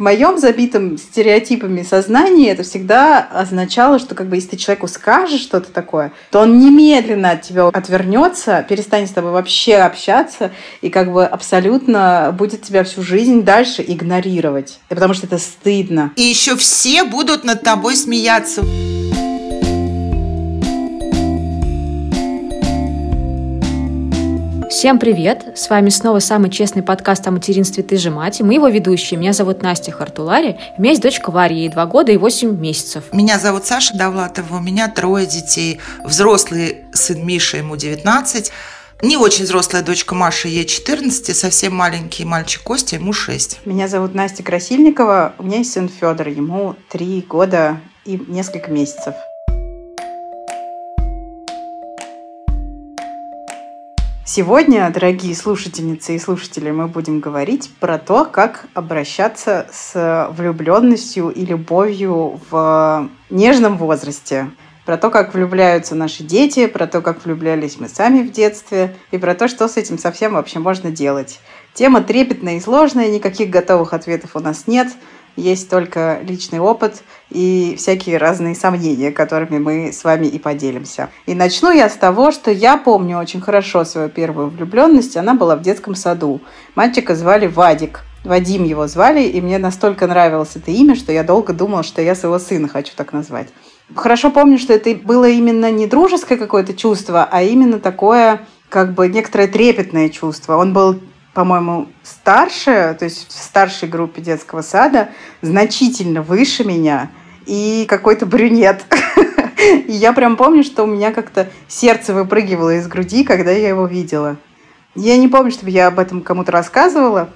В моем забитом стереотипами сознании это всегда означало, что как бы если ты человеку скажешь что-то такое, то он немедленно от тебя отвернется, перестанет с тобой вообще общаться и как бы абсолютно будет тебя всю жизнь дальше игнорировать. Потому что это стыдно. И еще все будут над тобой смеяться. Всем привет! С вами снова самый честный подкаст о материнстве «Ты же мать». Мы его ведущие. Меня зовут Настя Хартулари. У меня есть дочка Варя, ей два года и восемь месяцев. Меня зовут Саша Довлатова. У меня трое детей. Взрослый сын Миша, ему 19. Не очень взрослая дочка Маша, ей 14, совсем маленький мальчик Костя, ему 6. Меня зовут Настя Красильникова. У меня есть сын Федор, ему 3 года и несколько месяцев. Сегодня, дорогие слушательницы и слушатели, мы будем говорить про то, как обращаться с влюбленностью и любовью в нежном возрасте. Про то, как влюбляются наши дети, про то, как влюблялись мы сами в детстве, и про то, что с этим совсем вообще можно делать. Тема трепетная и сложная, никаких готовых ответов у нас нет – есть только личный опыт и всякие разные сомнения, которыми мы с вами и поделимся. И начну я с того, что я помню очень хорошо свою первую влюбленность. Она была в детском саду. Мальчика звали Вадик. Вадим его звали, и мне настолько нравилось это имя, что я долго думала, что я своего сына хочу так назвать. Хорошо помню, что это было именно не дружеское какое-то чувство, а именно такое, как бы некоторое трепетное чувство. Он был по-моему, старше, то есть в старшей группе детского сада, значительно выше меня и какой-то брюнет. И я прям помню, что у меня как-то сердце выпрыгивало из груди, когда я его видела. Я не помню, чтобы я об этом кому-то рассказывала,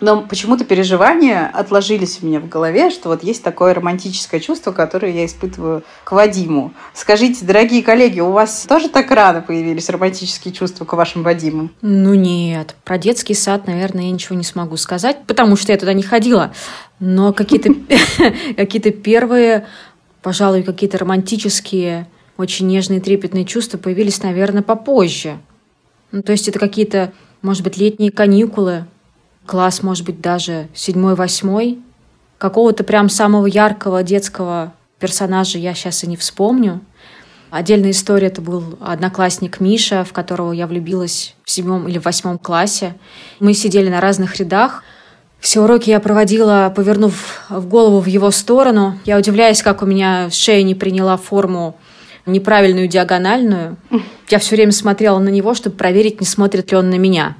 но почему-то переживания отложились у меня в голове, что вот есть такое романтическое чувство, которое я испытываю к Вадиму. Скажите, дорогие коллеги, у вас тоже так рано появились романтические чувства к вашим Вадимам? Ну нет, про детский сад, наверное, я ничего не смогу сказать, потому что я туда не ходила. Но какие-то какие первые, пожалуй, какие-то романтические, очень нежные, трепетные чувства появились, наверное, попозже. Ну, то есть это какие-то, может быть, летние каникулы, класс, может быть, даже седьмой-восьмой. Какого-то прям самого яркого детского персонажа я сейчас и не вспомню. Отдельная история это был одноклассник Миша, в которого я влюбилась в седьмом или восьмом классе. Мы сидели на разных рядах. Все уроки я проводила, повернув в голову в его сторону. Я удивляюсь, как у меня шея не приняла форму неправильную диагональную. Я все время смотрела на него, чтобы проверить, не смотрит ли он на меня.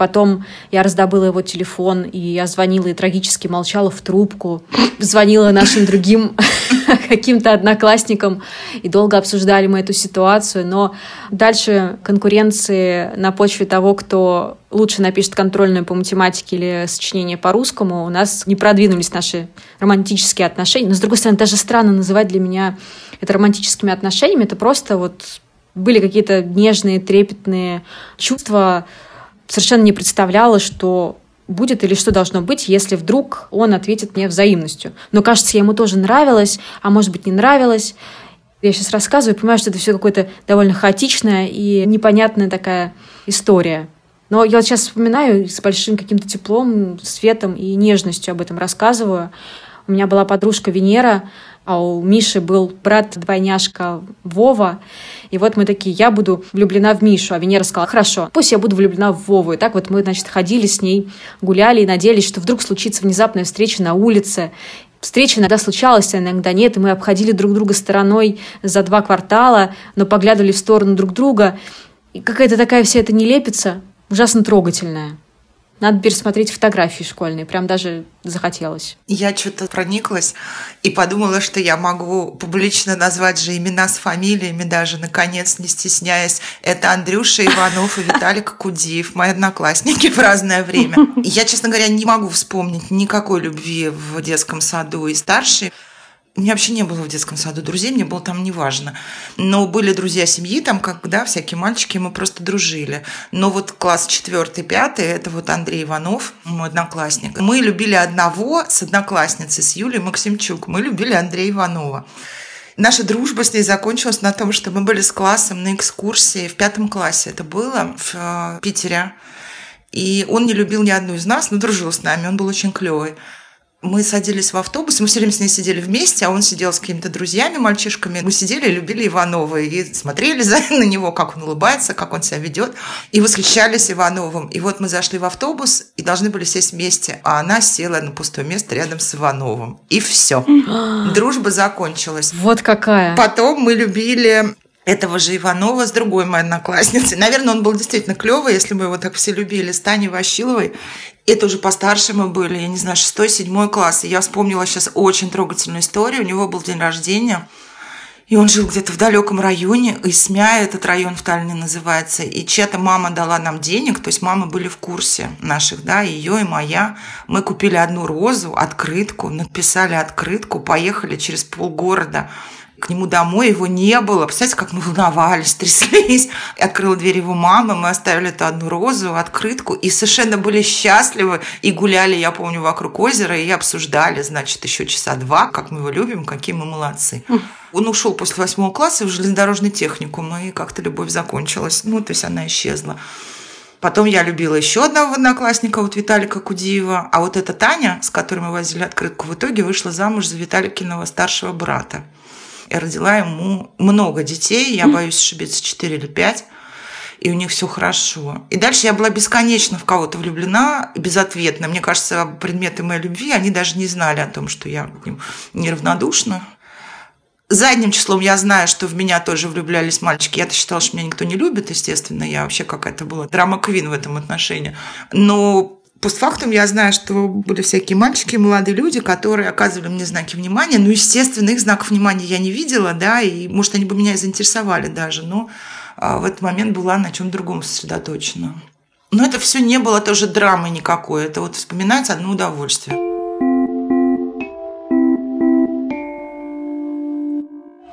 Потом я раздобыла его телефон, и я звонила и трагически молчала в трубку. Звонила нашим другим каким-то одноклассникам, и долго обсуждали мы эту ситуацию. Но дальше конкуренции на почве того, кто лучше напишет контрольную по математике или сочинение по русскому, у нас не продвинулись наши романтические отношения. Но, с другой стороны, даже странно называть для меня это романтическими отношениями. Это просто вот были какие-то нежные, трепетные чувства, совершенно не представляла, что будет или что должно быть, если вдруг он ответит мне взаимностью. Но, кажется, я ему тоже нравилась, а может быть, не нравилась. Я сейчас рассказываю, понимаю, что это все какое-то довольно хаотичная и непонятная такая история. Но я вот сейчас вспоминаю с большим каким-то теплом, светом и нежностью об этом рассказываю. У меня была подружка Венера, а у Миши был брат-двойняшка Вова. И вот мы такие, я буду влюблена в Мишу. А Венера сказала, хорошо, пусть я буду влюблена в Вову. И так вот мы, значит, ходили с ней, гуляли и надеялись, что вдруг случится внезапная встреча на улице. Встреча иногда случалась, а иногда нет, и мы обходили друг друга стороной за два квартала, но поглядывали в сторону друг друга. И какая-то такая вся эта нелепица, ужасно трогательная. Надо пересмотреть фотографии школьные, прям даже захотелось. Я что-то прониклась и подумала, что я могу публично назвать же имена с фамилиями даже, наконец, не стесняясь. Это Андрюша Иванов и Виталик Кудиев, мои одноклассники в разное время. Я, честно говоря, не могу вспомнить никакой любви в детском саду и старшей. У меня вообще не было в детском саду друзей, мне было там неважно. Но были друзья семьи, там, когда всякие мальчики, мы просто дружили. Но вот класс четвертый, пятый, это вот Андрей Иванов, мой одноклассник. Мы любили одного с одноклассницей, с Юлией Максимчук. Мы любили Андрея Иванова. Наша дружба с ней закончилась на том, что мы были с классом на экскурсии в пятом классе. Это было в э, Питере. И он не любил ни одну из нас, но дружил с нами, он был очень клевый. Мы садились в автобус, мы все время с ней сидели вместе, а он сидел с какими-то друзьями, мальчишками. Мы сидели и любили Иванова, и смотрели за, на него, как он улыбается, как он себя ведет, и восхищались Ивановым. И вот мы зашли в автобус и должны были сесть вместе, а она села на пустое место рядом с Ивановым. И все. Дружба закончилась. Вот какая. Потом мы любили этого же Иванова с другой моей одноклассницей. Наверное, он был действительно клевый, если мы его так все любили, с Таней Ващиловой. Это уже постарше мы были, я не знаю, шестой, седьмой класс. И я вспомнила сейчас очень трогательную историю. У него был день рождения, и он жил где-то в далеком районе, Исмя этот район в Таллине называется. И чья-то мама дала нам денег, то есть мамы были в курсе наших, да, ее и моя. Мы купили одну розу, открытку, написали открытку, поехали через полгорода к нему домой, его не было. Представляете, как мы волновались, тряслись. Открыла дверь его мамы, мы оставили эту одну розу, открытку, и совершенно были счастливы. И гуляли, я помню, вокруг озера, и обсуждали, значит, еще часа два, как мы его любим, какие мы молодцы. Он ушел после восьмого класса в железнодорожный техникум, и как-то любовь закончилась. Ну, то есть она исчезла. Потом я любила еще одного одноклассника, вот Виталика Кудиева. А вот эта Таня, с которой мы возили открытку, в итоге вышла замуж за Виталикиного старшего брата. Я родила ему много детей, я боюсь ошибиться, 4 или 5 и у них все хорошо. И дальше я была бесконечно в кого-то влюблена, безответно. Мне кажется, предметы моей любви, они даже не знали о том, что я к ним неравнодушна. Задним числом я знаю, что в меня тоже влюблялись мальчики. Я-то считала, что меня никто не любит, естественно. Я вообще какая-то была драма-квин в этом отношении. Но Постфактум я знаю, что были всякие мальчики, молодые люди, которые оказывали мне знаки внимания. Ну, естественно, их знаков внимания я не видела, да, и, может, они бы меня и заинтересовали даже, но а, в этот момент была на чем другом сосредоточена. Но это все не было тоже драмы никакой, это вот вспоминать одно удовольствие.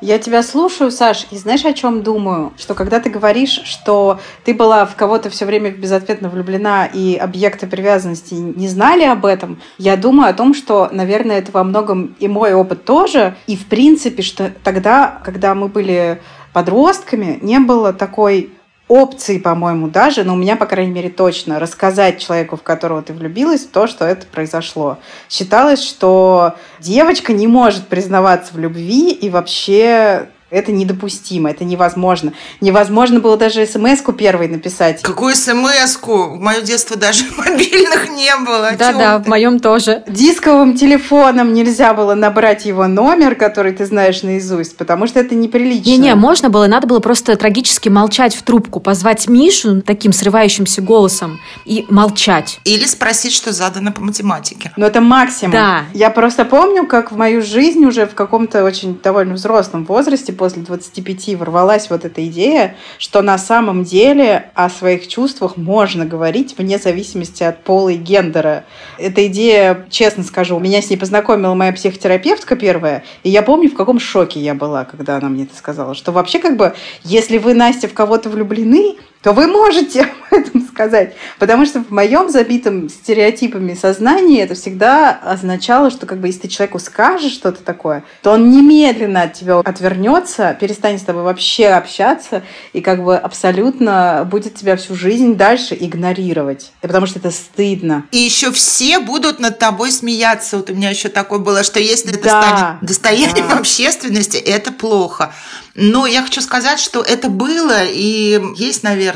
Я тебя слушаю, Саш, и знаешь, о чем думаю? Что когда ты говоришь, что ты была в кого-то все время безответно влюблена, и объекты привязанности не знали об этом, я думаю о том, что, наверное, это во многом и мой опыт тоже. И, в принципе, что тогда, когда мы были подростками, не было такой опции, по-моему, даже, но у меня, по крайней мере, точно, рассказать человеку, в которого ты влюбилась, то, что это произошло. Считалось, что девочка не может признаваться в любви и вообще это недопустимо, это невозможно. Невозможно было даже смс-ку первой написать. Какую смс-ку? В мое детство даже мобильных не было. Да-да, в моем тоже. Дисковым телефоном нельзя было набрать его номер, который ты знаешь наизусть, потому что это неприлично. Не-не, можно было, надо было просто трагически молчать в трубку, позвать Мишу таким срывающимся голосом и молчать. Или спросить, что задано по математике. Но это максимум. Да. Я просто помню, как в мою жизнь уже в каком-то очень довольно взрослом возрасте после 25 ворвалась вот эта идея, что на самом деле о своих чувствах можно говорить вне зависимости от пола и гендера. Эта идея, честно скажу, меня с ней познакомила моя психотерапевтка первая, и я помню, в каком шоке я была, когда она мне это сказала, что вообще как бы, если вы, Настя, в кого-то влюблены, то вы можете об этом сказать. Потому что в моем забитом стереотипами сознании это всегда означало, что как бы если ты человеку скажешь что-то такое, то он немедленно от тебя отвернется, перестанет с тобой вообще общаться и как бы абсолютно будет тебя всю жизнь дальше игнорировать. Потому что это стыдно. И еще все будут над тобой смеяться. Вот у меня еще такое было, что если это Да, станет достоянием да. общественности, это плохо. Но я хочу сказать, что это было и есть, наверное,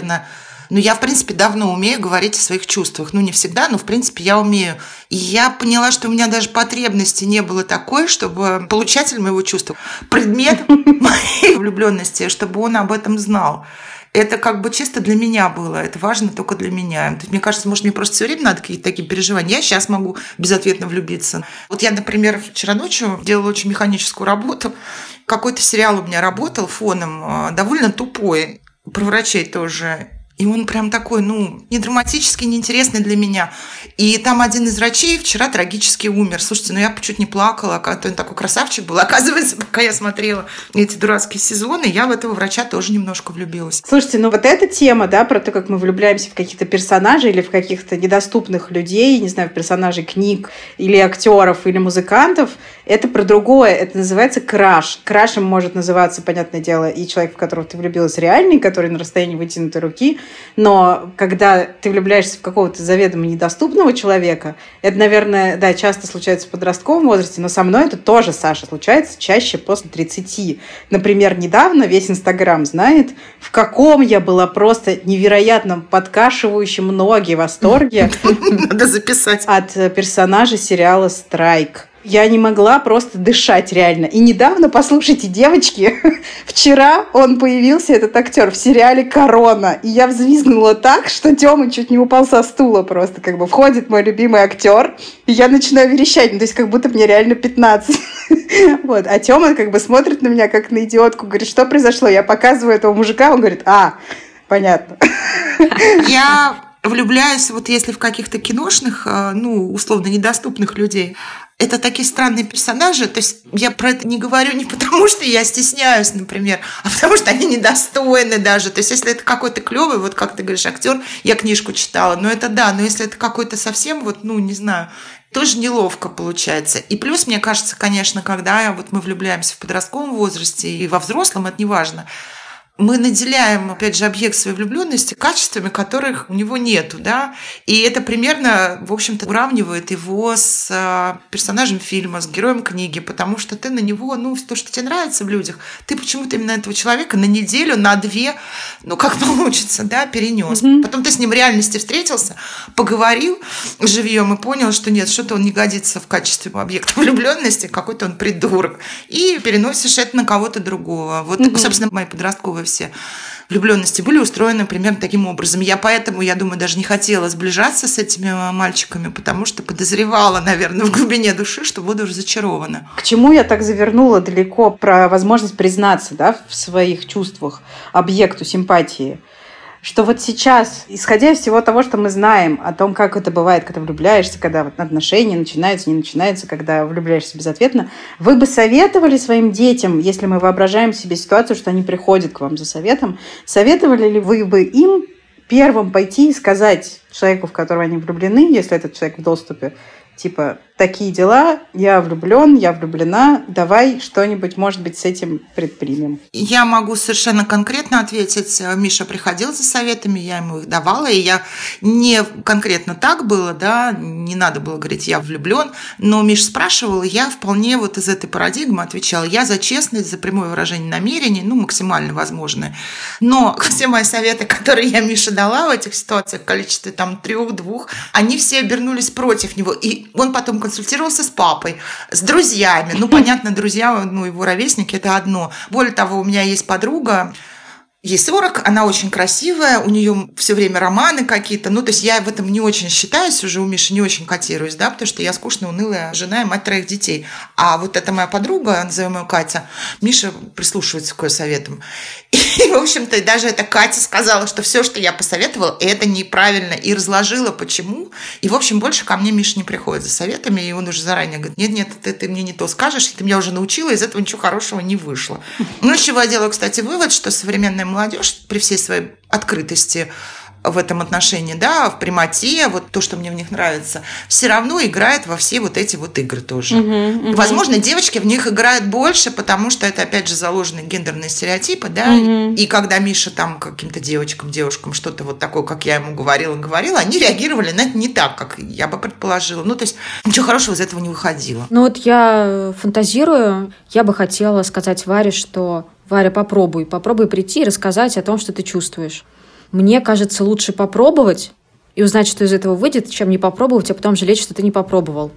ну, я, в принципе, давно умею говорить о своих чувствах. Ну, не всегда, но, в принципе, я умею. И я поняла, что у меня даже потребности не было такой, чтобы получатель моего чувства, предмет моей влюбленности, чтобы он об этом знал. Это как бы чисто для меня было. Это важно только для меня. То есть, Мне кажется, может, мне просто все время надо какие-то такие переживания. Я сейчас могу безответно влюбиться. Вот я, например, вчера ночью делала очень механическую работу. Какой-то сериал у меня работал фоном, а, довольно тупой, про врачей тоже. И он прям такой, ну, не драматический, не интересный для меня. И там один из врачей вчера трагически умер. Слушайте, ну я чуть не плакала, как он такой красавчик был. Оказывается, пока я смотрела эти дурацкие сезоны, я в этого врача тоже немножко влюбилась. Слушайте, ну вот эта тема, да, про то, как мы влюбляемся в каких-то персонажей или в каких-то недоступных людей, не знаю, в персонажей книг или актеров или музыкантов, это про другое. Это называется краш. Крашем может называться, понятное дело, и человек, в которого ты влюбилась реальный, который на расстоянии вытянутой руки, но когда ты влюбляешься в какого-то заведомо недоступного человека, это, наверное, да, часто случается в подростковом возрасте, но со мной это тоже, Саша, случается чаще после 30. Например, недавно весь Инстаграм знает, в каком я была просто невероятно подкашивающем ноги восторге. Надо записать. От персонажа сериала «Страйк». Я не могла просто дышать реально. И недавно, послушайте, девочки, вчера он появился, этот актер, в сериале «Корона». И я взвизгнула так, что Тёма чуть не упал со стула просто. Как бы входит мой любимый актер, и я начинаю верещать. Ну, то есть как будто мне реально 15. вот. А Тёма как бы смотрит на меня как на идиотку, говорит, что произошло? Я показываю этого мужика, он говорит, а, понятно. я влюбляюсь, вот если в каких-то киношных, э, ну, условно, недоступных людей, это такие странные персонажи. То есть я про это не говорю не потому, что я стесняюсь, например, а потому что они недостойны даже. То есть если это какой-то клевый, вот как ты говоришь, актер, я книжку читала, но это да, но если это какой-то совсем вот, ну, не знаю, тоже неловко получается. И плюс, мне кажется, конечно, когда вот мы влюбляемся в подростковом возрасте и во взрослом, это не важно, мы наделяем, опять же, объект своей влюбленности качествами, которых у него нету, да, и это примерно, в общем-то, уравнивает его с а, персонажем фильма, с героем книги, потому что ты на него, ну, то, что тебе нравится в людях, ты почему-то именно этого человека на неделю, на две, ну, как получится, да, перенес. Mm-hmm. Потом ты с ним в реальности встретился, поговорил живьем и понял, что нет, что-то он не годится в качестве объекта влюбленности, какой-то он придурок, и переносишь это на кого-то другого. Вот, mm-hmm. собственно, мои подростковые все влюбленности были устроены примерно таким образом. Я поэтому, я думаю, даже не хотела сближаться с этими мальчиками, потому что подозревала, наверное, в глубине души, что буду разочарована. К чему я так завернула далеко про возможность признаться да, в своих чувствах объекту симпатии? Что вот сейчас, исходя из всего того, что мы знаем о том, как это бывает, когда влюбляешься, когда вот отношения начинаются, не начинаются, когда влюбляешься безответно, вы бы советовали своим детям, если мы воображаем себе ситуацию, что они приходят к вам за советом, советовали ли вы бы им первым пойти и сказать человеку, в которого они влюблены, если этот человек в доступе, типа, такие дела, я влюблен, я влюблена, давай что-нибудь, может быть, с этим предпримем. Я могу совершенно конкретно ответить. Миша приходил за советами, я ему их давала, и я не конкретно так было, да, не надо было говорить, я влюблен, но Миша спрашивал, я вполне вот из этой парадигмы отвечала, я за честность, за прямое выражение намерений, ну, максимально возможное. Но все мои советы, которые я Мише дала в этих ситуациях, в количестве там трех-двух, они все обернулись против него, и он потом консультировался с папой, с друзьями. Ну, понятно, друзья, ну, его ровесники – это одно. Более того, у меня есть подруга, Ей 40, она очень красивая, у нее все время романы какие-то. Ну, то есть я в этом не очень считаюсь, уже у Миши не очень котируюсь, да, потому что я скучная, унылая жена и мать троих детей. А вот эта моя подруга, назовем ее Катя, Миша прислушивается к ее советам. И, в общем-то, даже эта Катя сказала, что все, что я посоветовала, это неправильно, и разложила, почему. И, в общем, больше ко мне Миша не приходит за советами, и он уже заранее говорит, нет-нет, ты, ты мне не то скажешь, ты меня уже научила, из этого ничего хорошего не вышло. Ну, из чего я делаю, кстати, вывод, что современная молодежь при всей своей открытости в этом отношении, да, в прямоте, вот то, что мне в них нравится, все равно играет во все вот эти вот игры тоже. Uh-huh, uh-huh. Возможно, девочки в них играют больше, потому что это, опять же, заложенные гендерные стереотипы, да, uh-huh. и когда Миша там каким-то девочкам, девушкам что-то вот такое, как я ему говорила, говорила, они реагировали на это не так, как я бы предположила. Ну, то есть ничего хорошего из этого не выходило. Ну, вот я фантазирую, я бы хотела сказать Варе, что Варя, попробуй, попробуй прийти и рассказать о том, что ты чувствуешь. Мне кажется, лучше попробовать и узнать, что из этого выйдет, чем не попробовать, а потом жалеть, что ты не попробовал.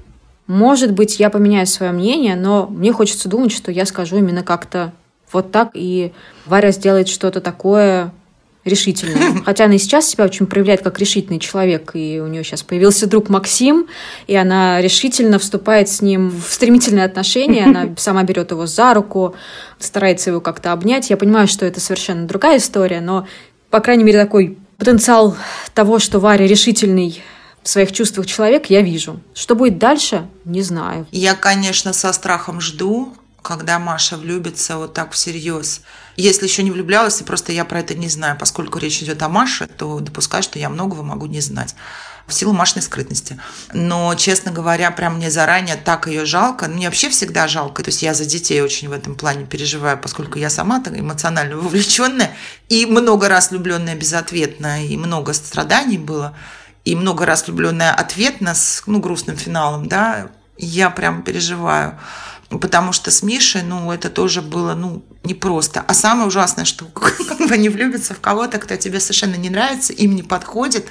Может быть, я поменяю свое мнение, но мне хочется думать, что я скажу именно как-то вот так, и Варя сделает что-то такое решительное. Хотя она и сейчас себя очень проявляет как решительный человек, и у нее сейчас появился друг Максим, и она решительно вступает с ним в стремительные отношения, она сама берет его за руку, старается его как-то обнять. Я понимаю, что это совершенно другая история, но по крайней мере, такой потенциал того, что Варя решительный в своих чувствах человек, я вижу. Что будет дальше, не знаю. Я, конечно, со страхом жду когда Маша влюбится вот так всерьез. Если еще не влюблялась, и просто я про это не знаю, поскольку речь идет о Маше, то допускаю, что я многого могу не знать в силу Машиной скрытности. Но, честно говоря, прям мне заранее так ее жалко. Мне вообще всегда жалко. То есть я за детей очень в этом плане переживаю, поскольку я сама так эмоционально вовлеченная и много раз влюбленная безответно, и много страданий было, и много раз влюбленная ответно с ну, грустным финалом, да, я прям переживаю. Потому что с Мишей, ну, это тоже было, ну, непросто. А самое ужасное, что когда они влюбятся в кого-то, кто тебе совершенно не нравится, им не подходит,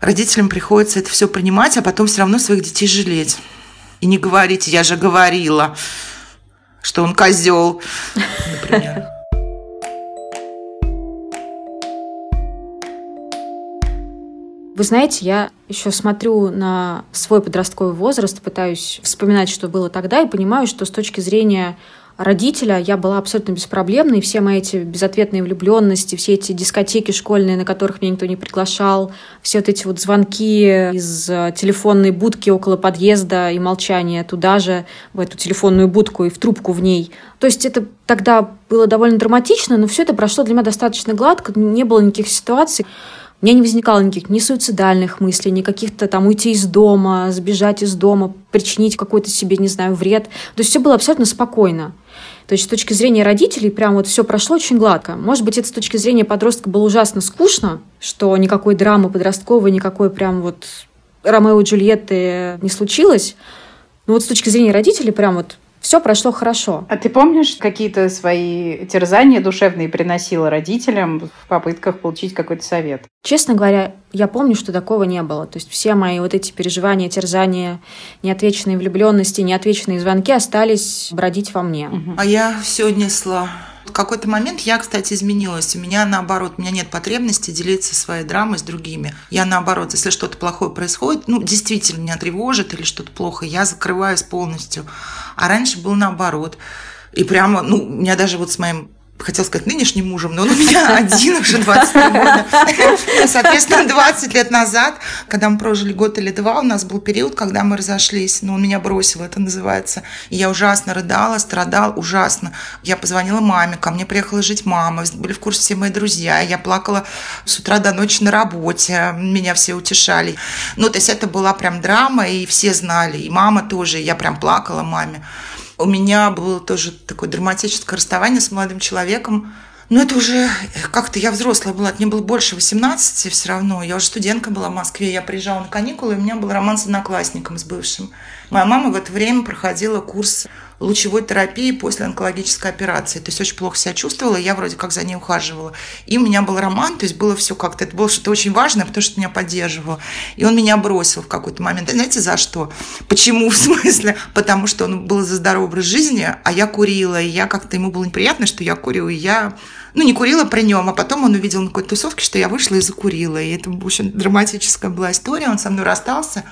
родителям приходится это все принимать, а потом все равно своих детей жалеть. И не говорить, я же говорила, что он козел, например. Вы знаете, я еще смотрю на свой подростковый возраст, пытаюсь вспоминать, что было тогда, и понимаю, что с точки зрения родителя я была абсолютно беспроблемной. Все мои эти безответные влюбленности, все эти дискотеки школьные, на которых меня никто не приглашал, все вот эти вот звонки из э, телефонной будки около подъезда и молчание туда же, в эту телефонную будку и в трубку в ней. То есть это тогда было довольно драматично, но все это прошло для меня достаточно гладко, не было никаких ситуаций. У меня не возникало никаких ни суицидальных мыслей, ни каких-то там уйти из дома, сбежать из дома, причинить какой-то себе, не знаю, вред. То есть все было абсолютно спокойно. То есть с точки зрения родителей прям вот все прошло очень гладко. Может быть, это с точки зрения подростка было ужасно скучно, что никакой драмы подростковой, никакой прям вот Ромео и Джульетты не случилось. Но вот с точки зрения родителей прям вот все прошло хорошо. А ты помнишь, какие-то свои терзания душевные приносила родителям в попытках получить какой-то совет? Честно говоря, я помню, что такого не было. То есть все мои вот эти переживания, терзания, неотвеченные влюбленности, неотвеченные звонки остались бродить во мне. А я все несла в какой-то момент я, кстати, изменилась. У меня наоборот, у меня нет потребности делиться своей драмой с другими. Я наоборот, если что-то плохое происходит, ну, действительно меня тревожит или что-то плохо, я закрываюсь полностью. А раньше был наоборот. И прямо, ну, у меня даже вот с моим хотел сказать нынешним мужем, но он у меня один уже 23 года. Соответственно, 20 лет назад, когда мы прожили год или два, у нас был период, когда мы разошлись. Но он меня бросил, это называется. И я ужасно рыдала, страдал, ужасно. Я позвонила маме, ко мне приехала жить мама, были в курсе все мои друзья. Я плакала с утра до ночи на работе, меня все утешали. Ну, то есть это была прям драма, и все знали, и мама тоже, я прям плакала маме. У меня было тоже такое драматическое расставание с молодым человеком. Но это уже как-то я взрослая была, мне было больше 18 все равно. Я уже студентка была в Москве, я приезжала на каникулы, и у меня был роман с одноклассником, с бывшим. Моя мама в это время проходила курс лучевой терапии после онкологической операции. То есть очень плохо себя чувствовала, я вроде как за ней ухаживала. И у меня был роман, то есть было все как-то, это было что-то очень важное, потому что меня поддерживал. И он меня бросил в какой-то момент. Знаете, за что? Почему? В смысле? Потому что он был за здоровый образ жизни, а я курила, и я как-то ему было неприятно, что я курю, и я ну, не курила при нем, а потом он увидел на какой-то тусовке, что я вышла и закурила. И это очень драматическая была история. Он со мной расстался.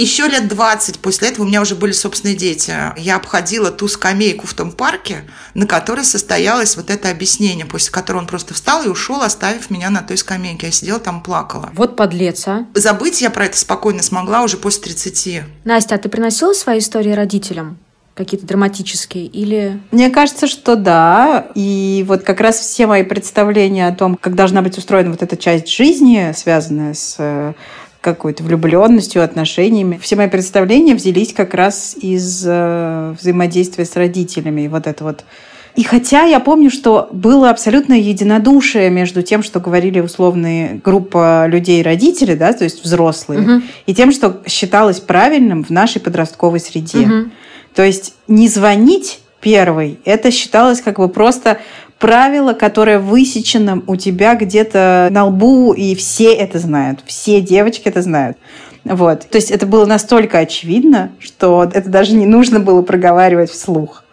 Еще лет 20 после этого у меня уже были собственные дети. Я обходила ту скамейку в том парке, на которой состоялось вот это объяснение, после которого он просто встал и ушел, оставив меня на той скамейке. Я сидела там, плакала. Вот подлец, а. Забыть я про это спокойно смогла уже после 30. Настя, а ты приносила свои истории родителям? какие-то драматические или... Мне кажется, что да. И вот как раз все мои представления о том, как должна быть устроена вот эта часть жизни, связанная с э, какой-то влюбленностью, отношениями. Все мои представления взялись как раз из э, взаимодействия с родителями. И вот это вот и хотя я помню, что было абсолютно единодушие между тем, что говорили условные группа людей родители, да, то есть взрослые, угу. и тем, что считалось правильным в нашей подростковой среде. Угу. То есть не звонить первый, это считалось как бы просто правило, которое высечено у тебя где-то на лбу, и все это знают, все девочки это знают. Вот. То есть это было настолько очевидно, что это даже не нужно было проговаривать вслух.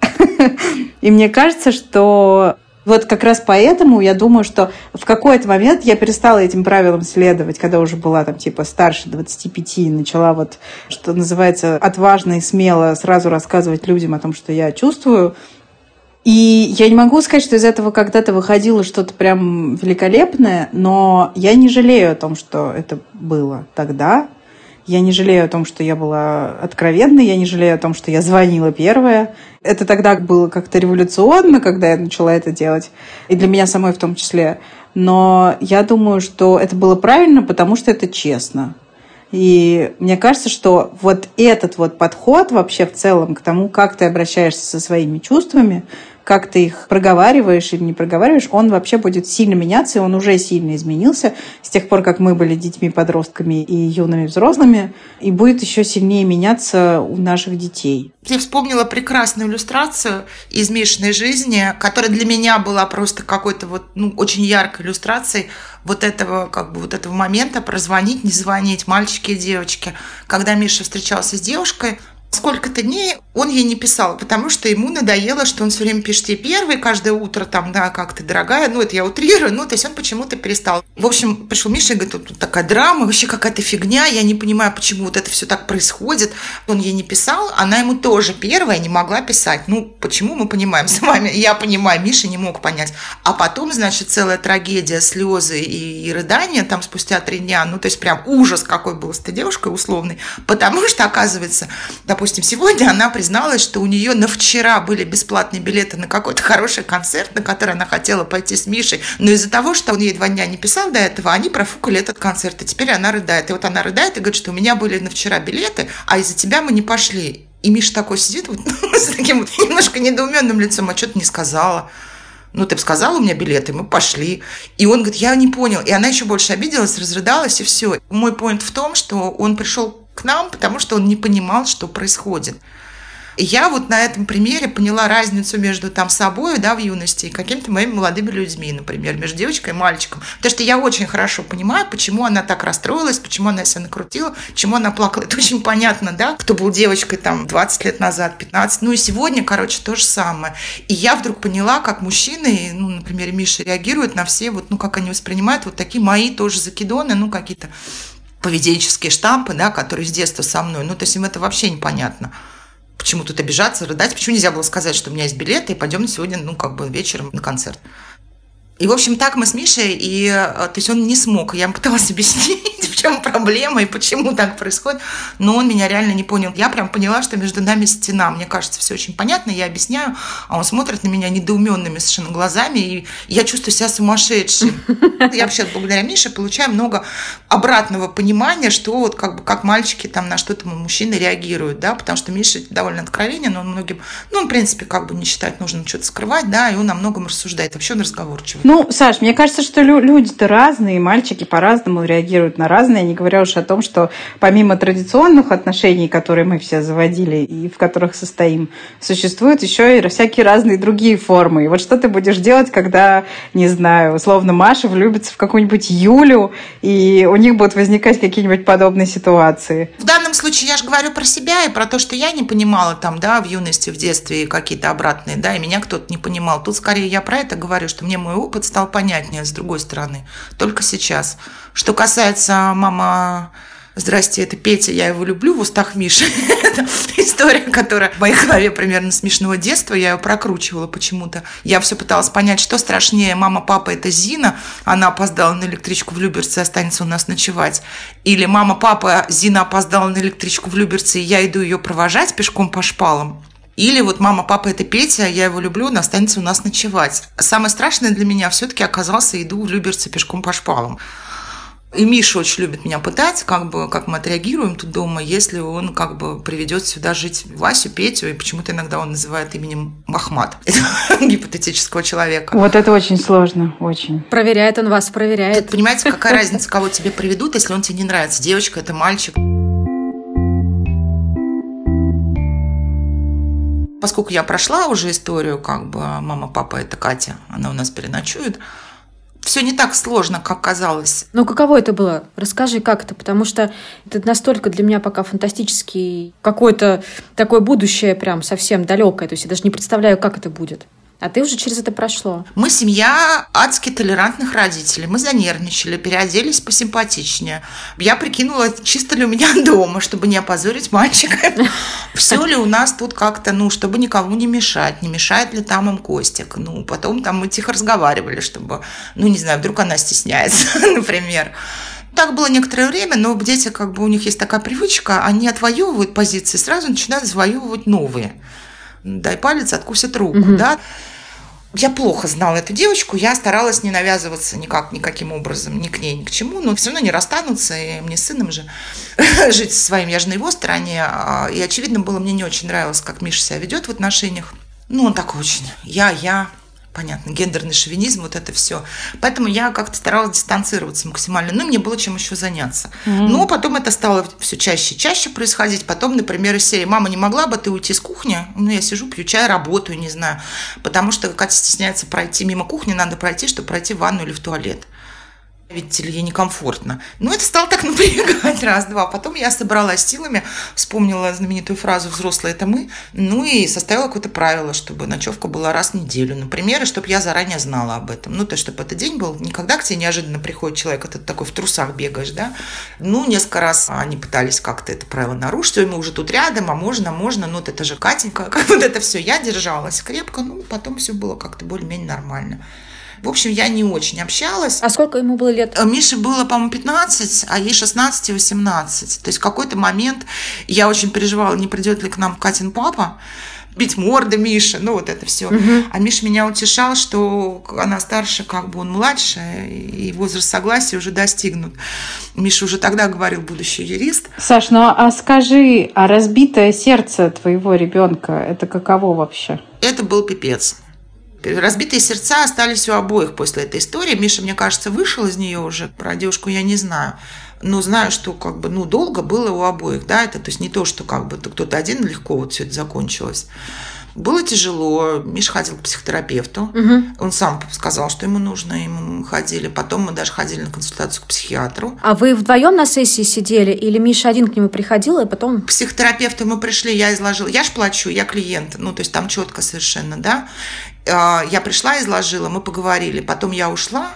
И мне кажется, что вот как раз поэтому я думаю, что в какой-то момент я перестала этим правилам следовать, когда уже была там типа старше 25 и начала вот, что называется, отважно и смело сразу рассказывать людям о том, что я чувствую. И я не могу сказать, что из этого когда-то выходило что-то прям великолепное, но я не жалею о том, что это было тогда. Я не жалею о том, что я была откровенной, я не жалею о том, что я звонила первая. Это тогда было как-то революционно, когда я начала это делать, и для меня самой в том числе. Но я думаю, что это было правильно, потому что это честно. И мне кажется, что вот этот вот подход вообще в целом к тому, как ты обращаешься со своими чувствами, как ты их проговариваешь или не проговариваешь, он вообще будет сильно меняться, и он уже сильно изменился с тех пор, как мы были детьми, подростками и юными взрослыми, и будет еще сильнее меняться у наших детей. Я вспомнила прекрасную иллюстрацию из Мишиной жизни, которая для меня была просто какой-то вот, ну, очень яркой иллюстрацией вот этого, как бы, вот этого момента про звонить, не звонить, мальчики и девочки. Когда Миша встречался с девушкой, сколько-то дней он ей не писал, потому что ему надоело, что он все время пишет ей первый, каждое утро там, да, как ты, дорогая, ну, это я утрирую, ну, то есть он почему-то перестал. В общем, пришел Миша и говорит, тут, такая драма, вообще какая-то фигня, я не понимаю, почему вот это все так происходит. Он ей не писал, она ему тоже первая не могла писать. Ну, почему мы понимаем с вами? Я понимаю, Миша не мог понять. А потом, значит, целая трагедия, слезы и, и рыдания там спустя три дня, ну, то есть прям ужас какой был с этой девушкой условный, потому что, оказывается, допустим, допустим, сегодня она призналась, что у нее на вчера были бесплатные билеты на какой-то хороший концерт, на который она хотела пойти с Мишей, но из-за того, что он ей два дня не писал до этого, они профукали этот концерт, и теперь она рыдает. И вот она рыдает и говорит, что у меня были на вчера билеты, а из-за тебя мы не пошли. И Миша такой сидит вот, с таким вот немножко недоуменным лицом, а что ты не сказала? ну, ты бы сказала, у меня билеты, мы пошли. И он говорит, я не понял. И она еще больше обиделась, разрыдалась, и все. Мой поинт в том, что он пришел к нам, потому что он не понимал, что происходит. И я вот на этом примере поняла разницу между там собой, да, в юности и какими-то моими молодыми людьми, например, между девочкой и мальчиком. Потому что я очень хорошо понимаю, почему она так расстроилась, почему она себя накрутила, почему она плакала. Это очень понятно, да, кто был девочкой там 20 лет назад, 15. Ну и сегодня, короче, то же самое. И я вдруг поняла, как мужчины, ну, например, Миша реагируют на все, вот, ну, как они воспринимают вот такие мои тоже закидоны, ну, какие-то поведенческие штампы, да, которые с детства со мной. Ну, то есть им это вообще непонятно. Почему тут обижаться, рыдать? Почему нельзя было сказать, что у меня есть билеты, и пойдем сегодня, ну, как бы вечером на концерт? И, в общем, так мы с Мишей, и, э, то есть он не смог. Я ему пыталась объяснить, чем проблема и почему так происходит, но он меня реально не понял. Я прям поняла, что между нами стена. Мне кажется, все очень понятно, я объясняю, а он смотрит на меня недоуменными совершенно глазами, и я чувствую себя сумасшедшей. Я вообще благодаря Мише получаю много обратного понимания, что вот как бы как мальчики там на что-то мужчины реагируют, да, потому что Миша довольно откровенен, он многим, ну, он, в принципе, как бы не считает нужным что-то скрывать, да, и он о многом рассуждает. Вообще он разговорчивый. Ну, Саш, мне кажется, что люди-то разные, мальчики по-разному реагируют на разные, не говоря уж о том, что помимо традиционных отношений, которые мы все заводили и в которых состоим, существуют еще и всякие разные другие формы. И вот что ты будешь делать, когда, не знаю, условно Маша влюбится в какую-нибудь Юлю, и у них будут возникать какие-нибудь подобные ситуации? В данном случае я же говорю про себя и про то, что я не понимала там, да, в юности, в детстве какие-то обратные, да, и меня кто-то не понимал. Тут скорее я про это говорю, что мне мой опыт стал понятнее с другой стороны. Только сейчас. Что касается мама Здрасте, это Петя, я его люблю в устах Миши. это история, которая в моей голове примерно смешного детства, я ее прокручивала почему-то. Я все пыталась понять, что страшнее, мама, папа, это Зина, она опоздала на электричку в Люберце, останется у нас ночевать. Или мама, папа, Зина опоздала на электричку в Люберце, и я иду ее провожать пешком по шпалам. Или вот мама, папа это Петя, я его люблю, он останется у нас ночевать. Самое страшное для меня все-таки оказался иду в Люберце пешком по шпалам. И Миша очень любит меня пытать, как бы, как мы отреагируем тут дома, если он как бы приведет сюда жить Васю, Петю, и почему-то иногда он называет именем Махмат, гипотетического человека. Вот это очень сложно, очень. Проверяет он вас, проверяет. Тут, понимаете, какая разница, кого тебе приведут, если он тебе не нравится, девочка это мальчик. поскольку я прошла уже историю, как бы мама, папа это Катя, она у нас переночует, все не так сложно, как казалось. Ну, каково это было? Расскажи, как это, потому что это настолько для меня пока фантастический, какое-то такое будущее прям совсем далекое, то есть я даже не представляю, как это будет. А ты уже через это прошло. Мы семья адски толерантных родителей. Мы занервничали, переоделись посимпатичнее. Я прикинула, чисто ли у меня дома, чтобы не опозорить мальчика. Все ли у нас тут как-то, ну, чтобы никому не мешать. Не мешает ли там им Костик. Ну, потом там мы тихо разговаривали, чтобы, ну, не знаю, вдруг она стесняется, например. Так было некоторое время, но дети, как бы у них есть такая привычка, они отвоевывают позиции, сразу начинают завоевывать новые. Дай палец, откусит руку, угу. да. Я плохо знала эту девочку, я старалась не навязываться никак, никаким образом, ни к ней, ни к чему, но все равно не расстанутся, и мне с сыном же жить со своим, я же на его стороне, а, и очевидно было, мне не очень нравилось, как Миша себя ведет в отношениях. Ну, он такой очень, я, я, понятно, гендерный шовинизм, вот это все. Поэтому я как-то старалась дистанцироваться максимально. Ну, мне было чем еще заняться. Mm-hmm. Но потом это стало все чаще и чаще происходить. Потом, например, из серии «Мама, не могла бы ты уйти с кухни?» Ну, я сижу, пью чай, работаю, не знаю. Потому что Катя стесняется пройти мимо кухни, надо пройти, чтобы пройти в ванну или в туалет ли, ей некомфортно. Ну, это стало так напрягать раз-два. Потом я собралась силами, вспомнила знаменитую фразу «взрослые – это мы», ну и составила какое-то правило, чтобы ночевка была раз в неделю, например, и чтобы я заранее знала об этом. Ну, то чтобы этот день был, никогда к тебе неожиданно приходит человек, это такой в трусах бегаешь, да. Ну, несколько раз они пытались как-то это правило нарушить, все, мы уже тут рядом, а можно, можно, ну, вот это же Катенька, как вот это все. Я держалась крепко, ну, потом все было как-то более-менее нормально. В общем, я не очень общалась. А сколько ему было лет? Э, Мише было, по-моему, 15, а ей 16 и 18. То есть в какой-то момент я очень переживала, не придет ли к нам Катин папа бить морды Миша, ну вот это все. Угу. А Миша меня утешал, что она старше, как бы он младше, и возраст согласия уже достигнут. Миша уже тогда говорил будущий юрист. Саш, ну а скажи, а разбитое сердце твоего ребенка, это каково вообще? Это был пипец. Разбитые сердца остались у обоих после этой истории. Миша, мне кажется, вышел из нее уже. Про девушку я не знаю. Но знаю, что как бы, ну, долго было у обоих, да, это, то есть не то, что как бы кто-то один легко вот все это закончилось. Было тяжело. Миша ходил к психотерапевту. Угу. Он сам сказал, что ему нужно. Ему ходили. Потом мы даже ходили на консультацию к психиатру. А вы вдвоем на сессии сидели? Или Миша один к нему приходил, и потом... К психотерапевту мы пришли, я изложила. Я ж плачу, я клиент. Ну, то есть там четко совершенно, да. А, я пришла, изложила, мы поговорили. Потом я ушла,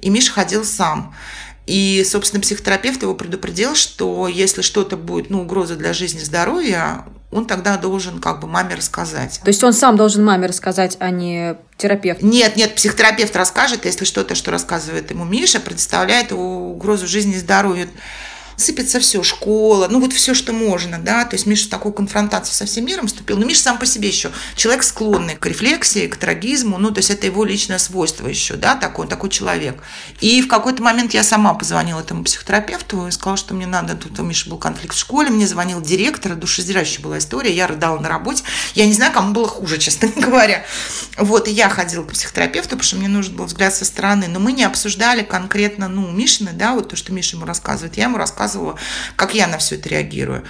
и Миша ходил сам. И, собственно, психотерапевт его предупредил, что если что-то будет, ну, угроза для жизни, здоровья, он тогда должен как бы маме рассказать. То есть он сам должен маме рассказать, а не терапевт? Нет, нет, психотерапевт расскажет, если что-то, что рассказывает ему Миша, представляет угрозу жизни и здоровью сыпется все, школа, ну вот все, что можно, да, то есть Миша в такую конфронтацию со всем миром вступил, но Миша сам по себе еще человек склонный к рефлексии, к трагизму, ну то есть это его личное свойство еще, да, такой, такой человек. И в какой-то момент я сама позвонила этому психотерапевту и сказала, что мне надо, тут у Миши был конфликт в школе, мне звонил директор, душераздирающая была история, я рыдала на работе, я не знаю, кому было хуже, честно говоря. Вот, и я ходила к психотерапевту, потому что мне нужен был взгляд со стороны, но мы не обсуждали конкретно, ну, Мишины, да, вот то, что Миша ему рассказывает, я ему рассказывала рассказывала, как я на все это реагирую.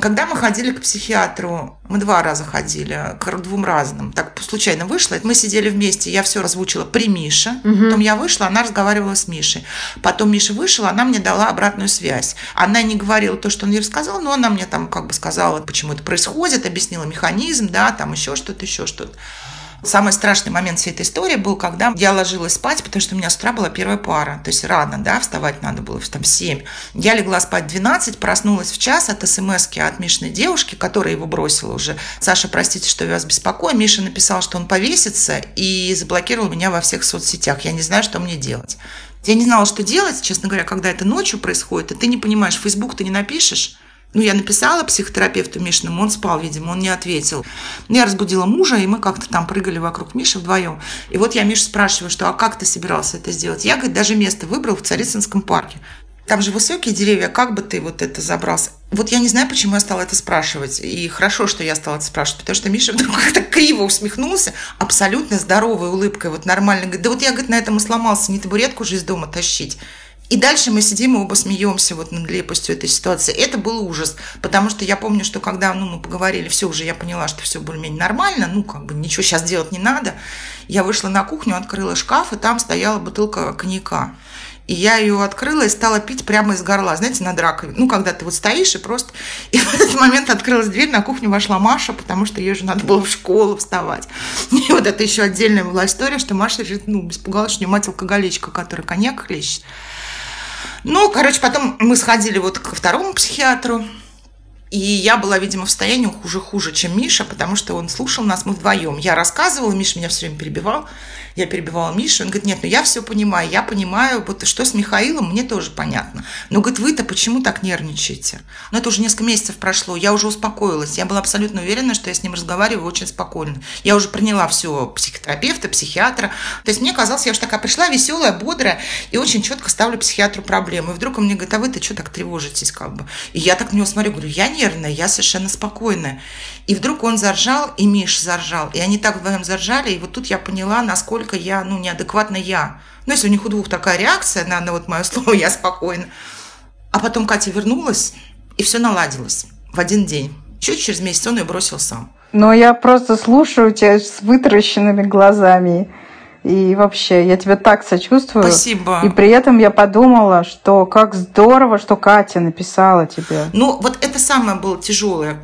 Когда мы ходили к психиатру, мы два раза ходили, к двум разным, так случайно вышло, мы сидели вместе, я все озвучила при Мише, угу. потом я вышла, она разговаривала с Мишей, потом Миша вышла, она мне дала обратную связь. Она не говорила то, что он ей рассказал, но она мне там как бы сказала, почему это происходит, объяснила механизм, да, там еще что-то, еще что-то. Самый страшный момент всей этой истории был, когда я ложилась спать, потому что у меня с утра была первая пара. То есть рано, да, вставать надо было там в 7. Я легла спать в 12, проснулась в час от смс от Мишиной девушки, которая его бросила уже. Саша, простите, что я вас беспокою. Миша написал, что он повесится и заблокировал меня во всех соцсетях. Я не знаю, что мне делать. Я не знала, что делать, честно говоря, когда это ночью происходит, и ты не понимаешь, в Facebook ты не напишешь, ну, я написала психотерапевту Мишиному, он спал, видимо, он не ответил. Я разбудила мужа, и мы как-то там прыгали вокруг Миши вдвоем. И вот я Мишу спрашиваю, что, а как ты собирался это сделать? Я, говорит, даже место выбрал в Царицынском парке. Там же высокие деревья, как бы ты вот это забрался? Вот я не знаю, почему я стала это спрашивать. И хорошо, что я стала это спрашивать, потому что Миша вдруг как-то криво усмехнулся, абсолютно здоровой улыбкой, вот нормально. Говорит, да вот я, говорит, на этом и сломался, не табуретку же из дома тащить. И дальше мы сидим и оба смеемся вот над лепостью этой ситуации. Это был ужас, потому что я помню, что когда ну, мы поговорили, все уже, я поняла, что все более-менее нормально, ну, как бы ничего сейчас делать не надо. Я вышла на кухню, открыла шкаф, и там стояла бутылка коньяка. И я ее открыла и стала пить прямо из горла, знаете, над раковиной. Ну, когда ты вот стоишь и просто... И в этот момент открылась дверь, на кухню вошла Маша, потому что ей же надо было в школу вставать. И вот это еще отдельная была история, что Маша, ну, испугалась, что у нее мать алкоголичка, которая коньяк хлещет. Ну, короче, потом мы сходили вот ко второму психиатру. И я была, видимо, в состоянии уже хуже, чем Миша, потому что он слушал нас, мы вдвоем. Я рассказывала, Миша меня все время перебивал. Я перебивала Мишу, он говорит, нет, ну я все понимаю, я понимаю, вот что с Михаилом, мне тоже понятно. Но, говорит, вы-то почему так нервничаете? Ну, это уже несколько месяцев прошло, я уже успокоилась, я была абсолютно уверена, что я с ним разговариваю очень спокойно. Я уже приняла все психотерапевта, психиатра. То есть мне казалось, я уже такая пришла веселая, бодрая, и очень четко ставлю психиатру проблемы. И вдруг он мне говорит, а вы-то что так тревожитесь как бы? И я так на него смотрю, говорю, я нервная, я совершенно спокойная. И вдруг он заржал, и Миш заржал. И они так вдвоем заржали, и вот тут я поняла, насколько я, ну, неадекватна я. Ну, если у них у двух такая реакция на, на вот мое слово «я спокойна». А потом Катя вернулась, и все наладилось в один день. Чуть через месяц он ее бросил сам. Но я просто слушаю тебя с вытаращенными глазами. И вообще, я тебя так сочувствую. Спасибо. И при этом я подумала, что как здорово, что Катя написала тебе. Ну, вот это самое было тяжелое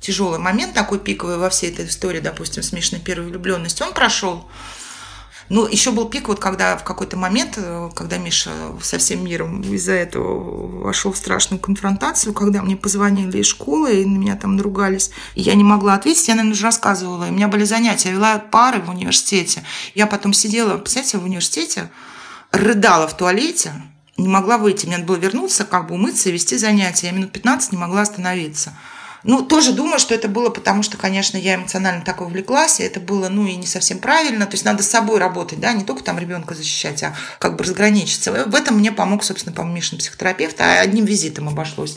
тяжелый момент, такой пиковый во всей этой истории, допустим, с Мишиной первой влюбленностью, он прошел. Ну, еще был пик, вот когда в какой-то момент, э, когда Миша со всем миром из-за этого вошел в страшную конфронтацию, когда мне позвонили из школы, и на меня там наругались, и я не могла ответить, я, наверное, уже рассказывала. У меня были занятия, я вела пары в университете. Я потом сидела, представляете, в университете, рыдала в туалете, не могла выйти. Мне надо было вернуться, как бы умыться и вести занятия. Я минут 15 не могла остановиться. Ну, тоже думаю, что это было потому, что, конечно, я эмоционально так увлеклась, и это было, ну, и не совсем правильно. То есть надо с собой работать, да, не только там ребенка защищать, а как бы разграничиться. В этом мне помог, собственно, по Мишин психотерапевт, а одним визитом обошлось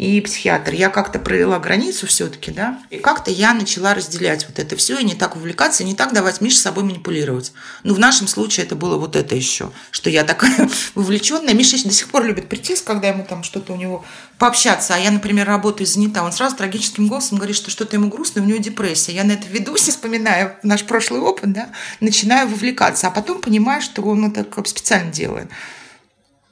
и психиатр. Я как-то провела границу все-таки, да, и как-то я начала разделять вот это все и не так увлекаться, и не так давать Мише собой манипулировать. Ну, в нашем случае это было вот это еще, что я такая вовлеченная. Миша до сих пор любит прийти, когда ему там что-то у него пообщаться, а я, например, работаю занята. Он сразу трагическим голосом говорит, что что-то ему грустно, у него депрессия. Я на это ведусь, вспоминая наш прошлый опыт, да, начинаю вовлекаться, а потом понимаю, что он это как специально делает.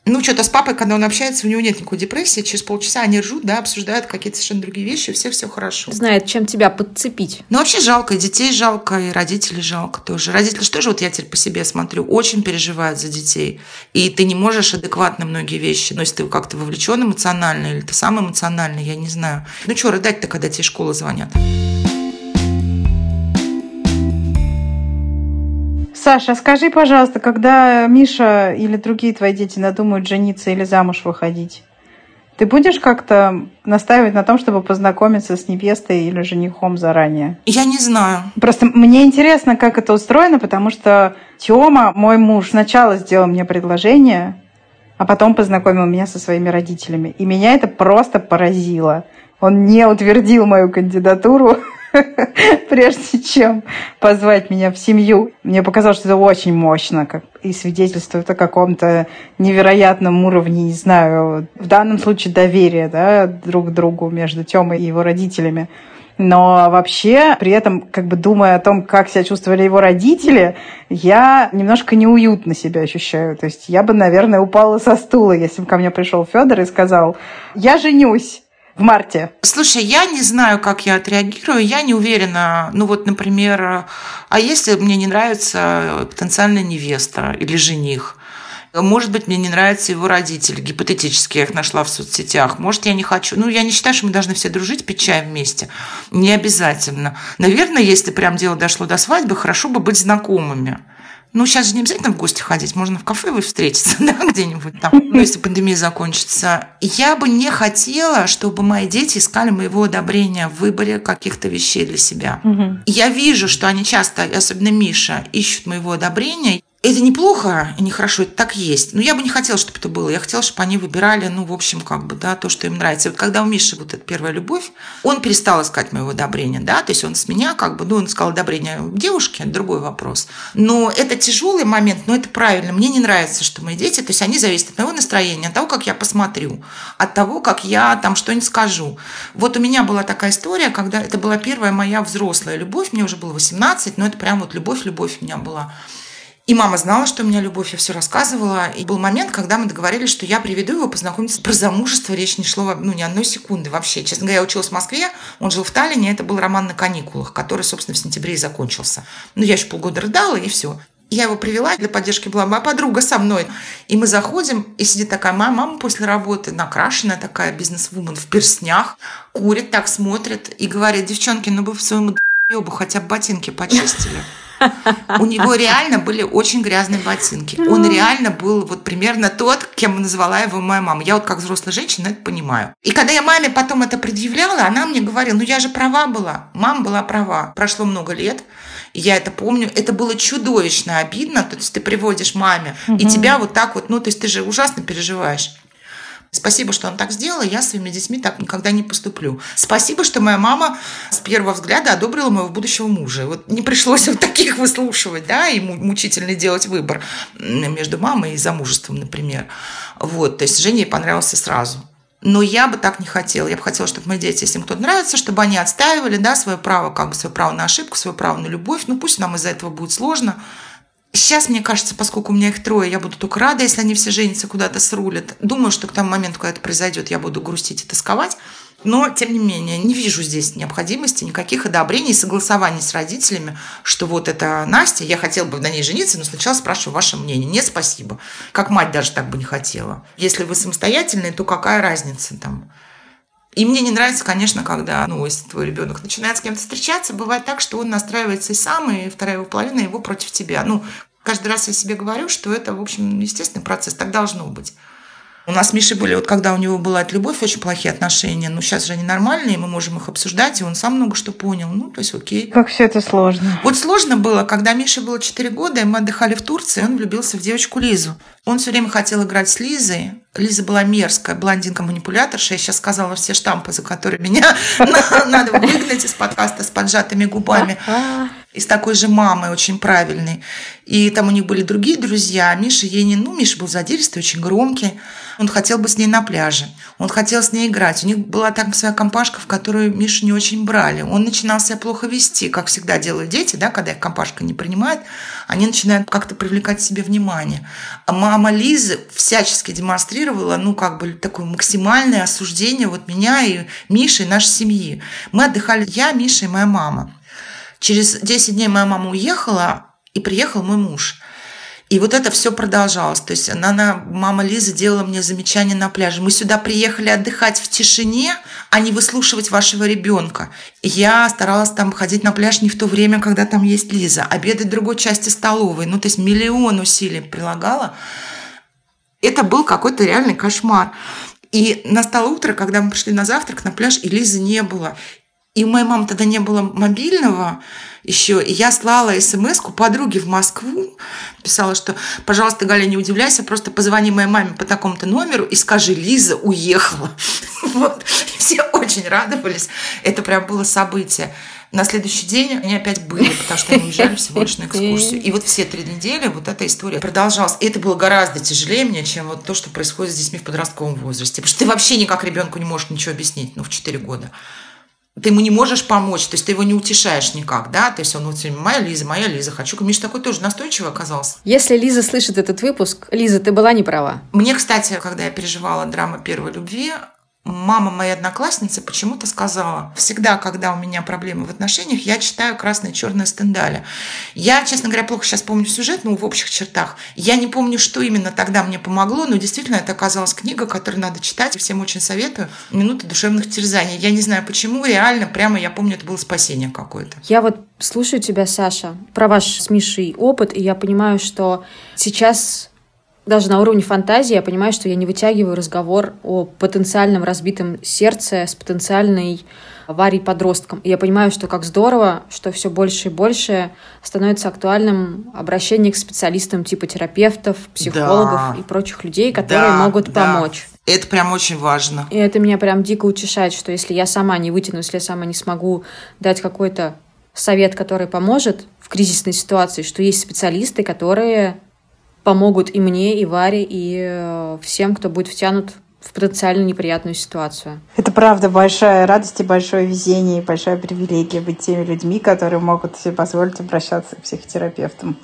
Ну, что-то с папой, когда он общается, у него нет никакой депрессии. Через полчаса они ржут, да, обсуждают какие-то совершенно другие вещи, все все хорошо. Знает, чем тебя подцепить. Ну, вообще жалко, и детей жалко, и родителей жалко тоже. Родители что же, вот я теперь по себе смотрю, очень переживают за детей. И ты не можешь адекватно многие вещи, но если ты как-то вовлечен эмоционально, или ты сам эмоциональный, я не знаю. Ну, что, рыдать-то, когда тебе школы звонят? Саша, скажи, пожалуйста, когда Миша или другие твои дети надумают жениться или замуж выходить, ты будешь как-то настаивать на том, чтобы познакомиться с невестой или женихом заранее? Я не знаю. Просто мне интересно, как это устроено, потому что Тёма, мой муж, сначала сделал мне предложение, а потом познакомил меня со своими родителями. И меня это просто поразило. Он не утвердил мою кандидатуру прежде чем позвать меня в семью. Мне показалось, что это очень мощно как, и свидетельствует о каком-то невероятном уровне, не знаю, в данном случае доверия да, друг к другу между Тёмой и его родителями. Но вообще, при этом, как бы думая о том, как себя чувствовали его родители, я немножко неуютно себя ощущаю. То есть я бы, наверное, упала со стула, если бы ко мне пришел Федор и сказал, я женюсь в марте? Слушай, я не знаю, как я отреагирую, я не уверена. Ну вот, например, а если мне не нравится потенциальная невеста или жених? Может быть, мне не нравятся его родители. Гипотетически я их нашла в соцсетях. Может, я не хочу. Ну, я не считаю, что мы должны все дружить, пить чай вместе. Не обязательно. Наверное, если прям дело дошло до свадьбы, хорошо бы быть знакомыми. Ну, сейчас же не обязательно в гости ходить, можно в кафе вы встретиться, да, где-нибудь там, ну, если пандемия закончится. Я бы не хотела, чтобы мои дети искали моего одобрения в выборе каких-то вещей для себя. Угу. Я вижу, что они часто, особенно Миша, ищут моего одобрения. Это неплохо нехорошо, это так есть. Но я бы не хотела, чтобы это было. Я хотела, чтобы они выбирали, ну, в общем, как бы, да, то, что им нравится. И вот когда у Миши вот эта первая любовь, он перестал искать моего одобрения, да, то есть он с меня, как бы, ну, он искал одобрение девушки, другой вопрос. Но это тяжелый момент, но это правильно. Мне не нравится, что мои дети, то есть они зависят от моего настроения, от того, как я посмотрю, от того, как я там что-нибудь скажу. Вот у меня была такая история, когда это была первая моя взрослая любовь, мне уже было 18, но это прям вот любовь-любовь у меня была. И мама знала, что у меня любовь, я все рассказывала. И был момент, когда мы договорились, что я приведу его познакомиться. Про замужество речь не шло ну, ни одной секунды вообще. Честно говоря, я училась в Москве, он жил в Таллине, это был роман на каникулах, который, собственно, в сентябре и закончился. Ну, я еще полгода рыдала, и все. Я его привела, для поддержки была моя подруга со мной. И мы заходим, и сидит такая моя мама после работы, накрашенная такая бизнес-вумен в перстнях, курит, так смотрит и говорит, девчонки, ну вы в своему ебу хотя бы ботинки почистили. У него реально были очень грязные ботинки. Он реально был вот примерно тот, кем назвала его моя мама. Я вот как взрослая женщина это понимаю. И когда я маме потом это предъявляла, она мне говорила, ну я же права была. Мама была права. Прошло много лет. Я это помню. Это было чудовищно обидно. То есть ты приводишь маме, угу. и тебя вот так вот, ну, то есть ты же ужасно переживаешь. Спасибо, что он так сделал, я своими детьми так никогда не поступлю. Спасибо, что моя мама с первого взгляда одобрила моего будущего мужа. Вот не пришлось вот таких выслушивать, да, и мучительно делать выбор между мамой и замужеством, например. Вот, то есть Жене понравился сразу. Но я бы так не хотела. Я бы хотела, чтобы мои дети, если им кто-то нравится, чтобы они отстаивали да, свое право, как бы свое право на ошибку, свое право на любовь. Ну пусть нам из-за этого будет сложно. Сейчас, мне кажется, поскольку у меня их трое, я буду только рада, если они все женятся, куда-то срулят. Думаю, что к тому моменту, когда это произойдет, я буду грустить и тосковать. Но, тем не менее, не вижу здесь необходимости никаких одобрений и согласований с родителями, что вот это Настя, я хотела бы на ней жениться, но сначала спрашиваю ваше мнение. Не спасибо. Как мать даже так бы не хотела. Если вы самостоятельные, то какая разница там? И мне не нравится, конечно, когда, ну, если твой ребенок начинает с кем-то встречаться, бывает так, что он настраивается и сам, и вторая его половина его против тебя. Ну, каждый раз я себе говорю, что это, в общем, естественный процесс, так должно быть. У нас с Мишей были, вот когда у него была от любовь, очень плохие отношения, но сейчас же они нормальные, мы можем их обсуждать, и он сам много что понял. Ну, то есть окей. Как все это сложно. Вот сложно было, когда Мише было 4 года, и мы отдыхали в Турции, он влюбился в девочку Лизу. Он все время хотел играть с Лизой. Лиза была мерзкая, блондинка-манипуляторша. Я сейчас сказала все штампы, за которые меня надо выгнать из подкаста с поджатыми губами. И с такой же мамой, очень правильной. И там у них были другие друзья. Миша не... Ну, Миша был задиристый, очень громкий. Он хотел бы с ней на пляже. Он хотел с ней играть. У них была там своя компашка, в которую Мишу не очень брали. Он начинал себя плохо вести, как всегда делают дети, да, когда их компашка не принимает, они начинают как-то привлекать себе внимание. А мама Лизы всячески демонстрировала, ну, как бы такое максимальное осуждение вот меня и Миши, и нашей семьи. Мы отдыхали, я, Миша и моя мама. Через 10 дней моя мама уехала, и приехал мой муж. И вот это все продолжалось. То есть она, она, мама Лиза делала мне замечания на пляже. Мы сюда приехали отдыхать в тишине, а не выслушивать вашего ребенка. Я старалась там ходить на пляж не в то время, когда там есть Лиза. Обедать в другой части столовой. Ну, то есть миллион усилий прилагала. Это был какой-то реальный кошмар. И настало утро, когда мы пришли на завтрак на пляж, и Лизы не было. И у моей мамы тогда не было мобильного еще. И я слала смс подруге в Москву. Писала, что, пожалуйста, Галя, не удивляйся, просто позвони моей маме по такому-то номеру и скажи, Лиза уехала. Вот. все очень радовались. Это прям было событие. На следующий день они опять были, потому что они уезжали всего лишь на экскурсию. И вот все три недели вот эта история продолжалась. И это было гораздо тяжелее мне, чем вот то, что происходит с детьми в подростковом возрасте. Потому что ты вообще никак ребенку не можешь ничего объяснить, ну, в 4 года ты ему не можешь помочь, то есть ты его не утешаешь никак, да, то есть он вот все время, моя Лиза, моя Лиза, хочу. Миша такой тоже настойчивый оказался. Если Лиза слышит этот выпуск, Лиза, ты была не права. Мне, кстати, когда я переживала драма первой любви, мама моей одноклассницы почему-то сказала, всегда, когда у меня проблемы в отношениях, я читаю «Красное и черное Стендаля». Я, честно говоря, плохо сейчас помню сюжет, но в общих чертах. Я не помню, что именно тогда мне помогло, но действительно это оказалась книга, которую надо читать. Всем очень советую. «Минуты душевных терзаний». Я не знаю почему, реально, прямо я помню, это было спасение какое-то. Я вот слушаю тебя, Саша, про ваш с Мишей опыт, и я понимаю, что сейчас даже на уровне фантазии я понимаю, что я не вытягиваю разговор о потенциальном разбитом сердце с потенциальной аварией подростком. И я понимаю, что как здорово, что все больше и больше становится актуальным обращение к специалистам типа терапевтов, психологов да. и прочих людей, которые да, могут да. помочь. Это прям очень важно. И это меня прям дико утешает, что если я сама не вытяну, если я сама не смогу дать какой-то совет, который поможет в кризисной ситуации, что есть специалисты, которые помогут и мне, и Варе, и э, всем, кто будет втянут в потенциально неприятную ситуацию. Это правда большая радость и большое везение, и большая привилегия быть теми людьми, которые могут себе позволить обращаться к психотерапевтам.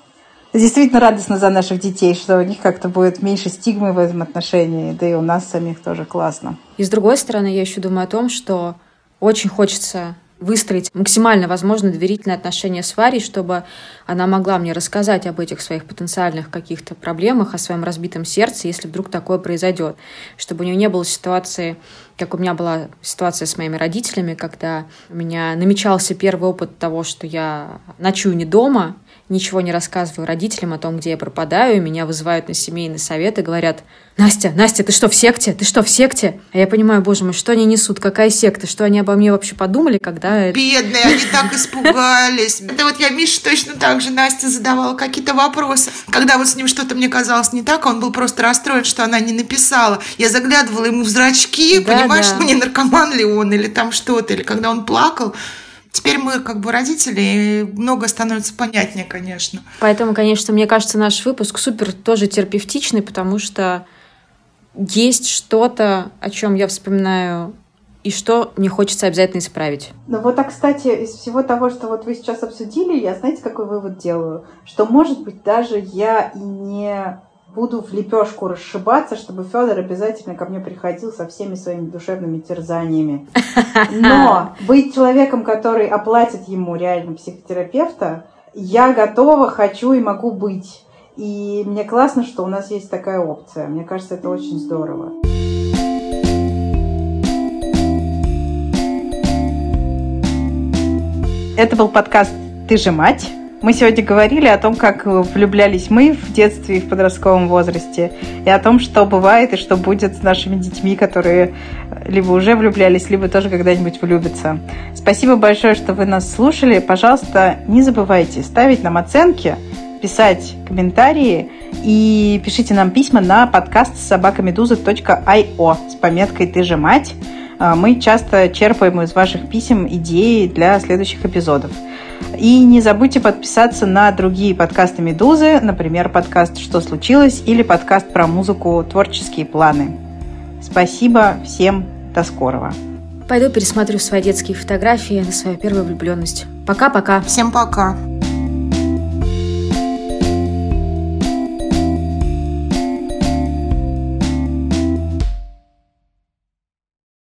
Действительно радостно за наших детей, что у них как-то будет меньше стигмы в этом отношении, да и у нас самих тоже классно. И с другой стороны, я еще думаю о том, что очень хочется выстроить максимально возможно доверительные отношения с Варей, чтобы она могла мне рассказать об этих своих потенциальных каких-то проблемах, о своем разбитом сердце, если вдруг такое произойдет. Чтобы у нее не было ситуации, как у меня была ситуация с моими родителями, когда у меня намечался первый опыт того, что я ночую не дома, ничего не рассказываю родителям о том, где я пропадаю, и меня вызывают на семейный совет и говорят, Настя, Настя, ты что, в секте? Ты что, в секте? А я понимаю, боже мой, что они несут? Какая секта? Что они обо мне вообще подумали, когда... Бедные, они так испугались. Это вот я Миша точно так же Настя задавала какие-то вопросы. Когда вот с ним что-то мне казалось не так, он был просто расстроен, что она не написала. Я заглядывала ему в зрачки, да, понимаешь, да. не наркоман ли он или там что-то, или когда он плакал, Теперь мы как бы родители, и много становится понятнее, конечно. Поэтому, конечно, мне кажется, наш выпуск супер тоже терапевтичный, потому что есть что-то, о чем я вспоминаю и что мне хочется обязательно исправить. Ну вот, а кстати, из всего того, что вот вы сейчас обсудили, я знаете, какой вывод делаю? Что, может быть, даже я и не буду в лепешку расшибаться, чтобы Федор обязательно ко мне приходил со всеми своими душевными терзаниями. Но быть человеком, который оплатит ему реально психотерапевта, я готова, хочу и могу быть. И мне классно, что у нас есть такая опция. Мне кажется, это очень здорово. Это был подкаст «Ты же мать». Мы сегодня говорили о том, как влюблялись мы в детстве и в подростковом возрасте, и о том, что бывает и что будет с нашими детьми, которые либо уже влюблялись, либо тоже когда-нибудь влюбятся. Спасибо большое, что вы нас слушали. Пожалуйста, не забывайте ставить нам оценки, писать комментарии и пишите нам письма на подкаст собакамедуза.io с пометкой «Ты же мать». А, мы часто черпаем из ваших писем идеи для следующих эпизодов. И не забудьте подписаться на другие подкасты «Медузы», например, подкаст «Что случилось» или подкаст про музыку «Творческие планы». Спасибо всем, до скорого. Пойду пересмотрю свои детские фотографии на свою первую влюбленность. Пока-пока. Всем пока.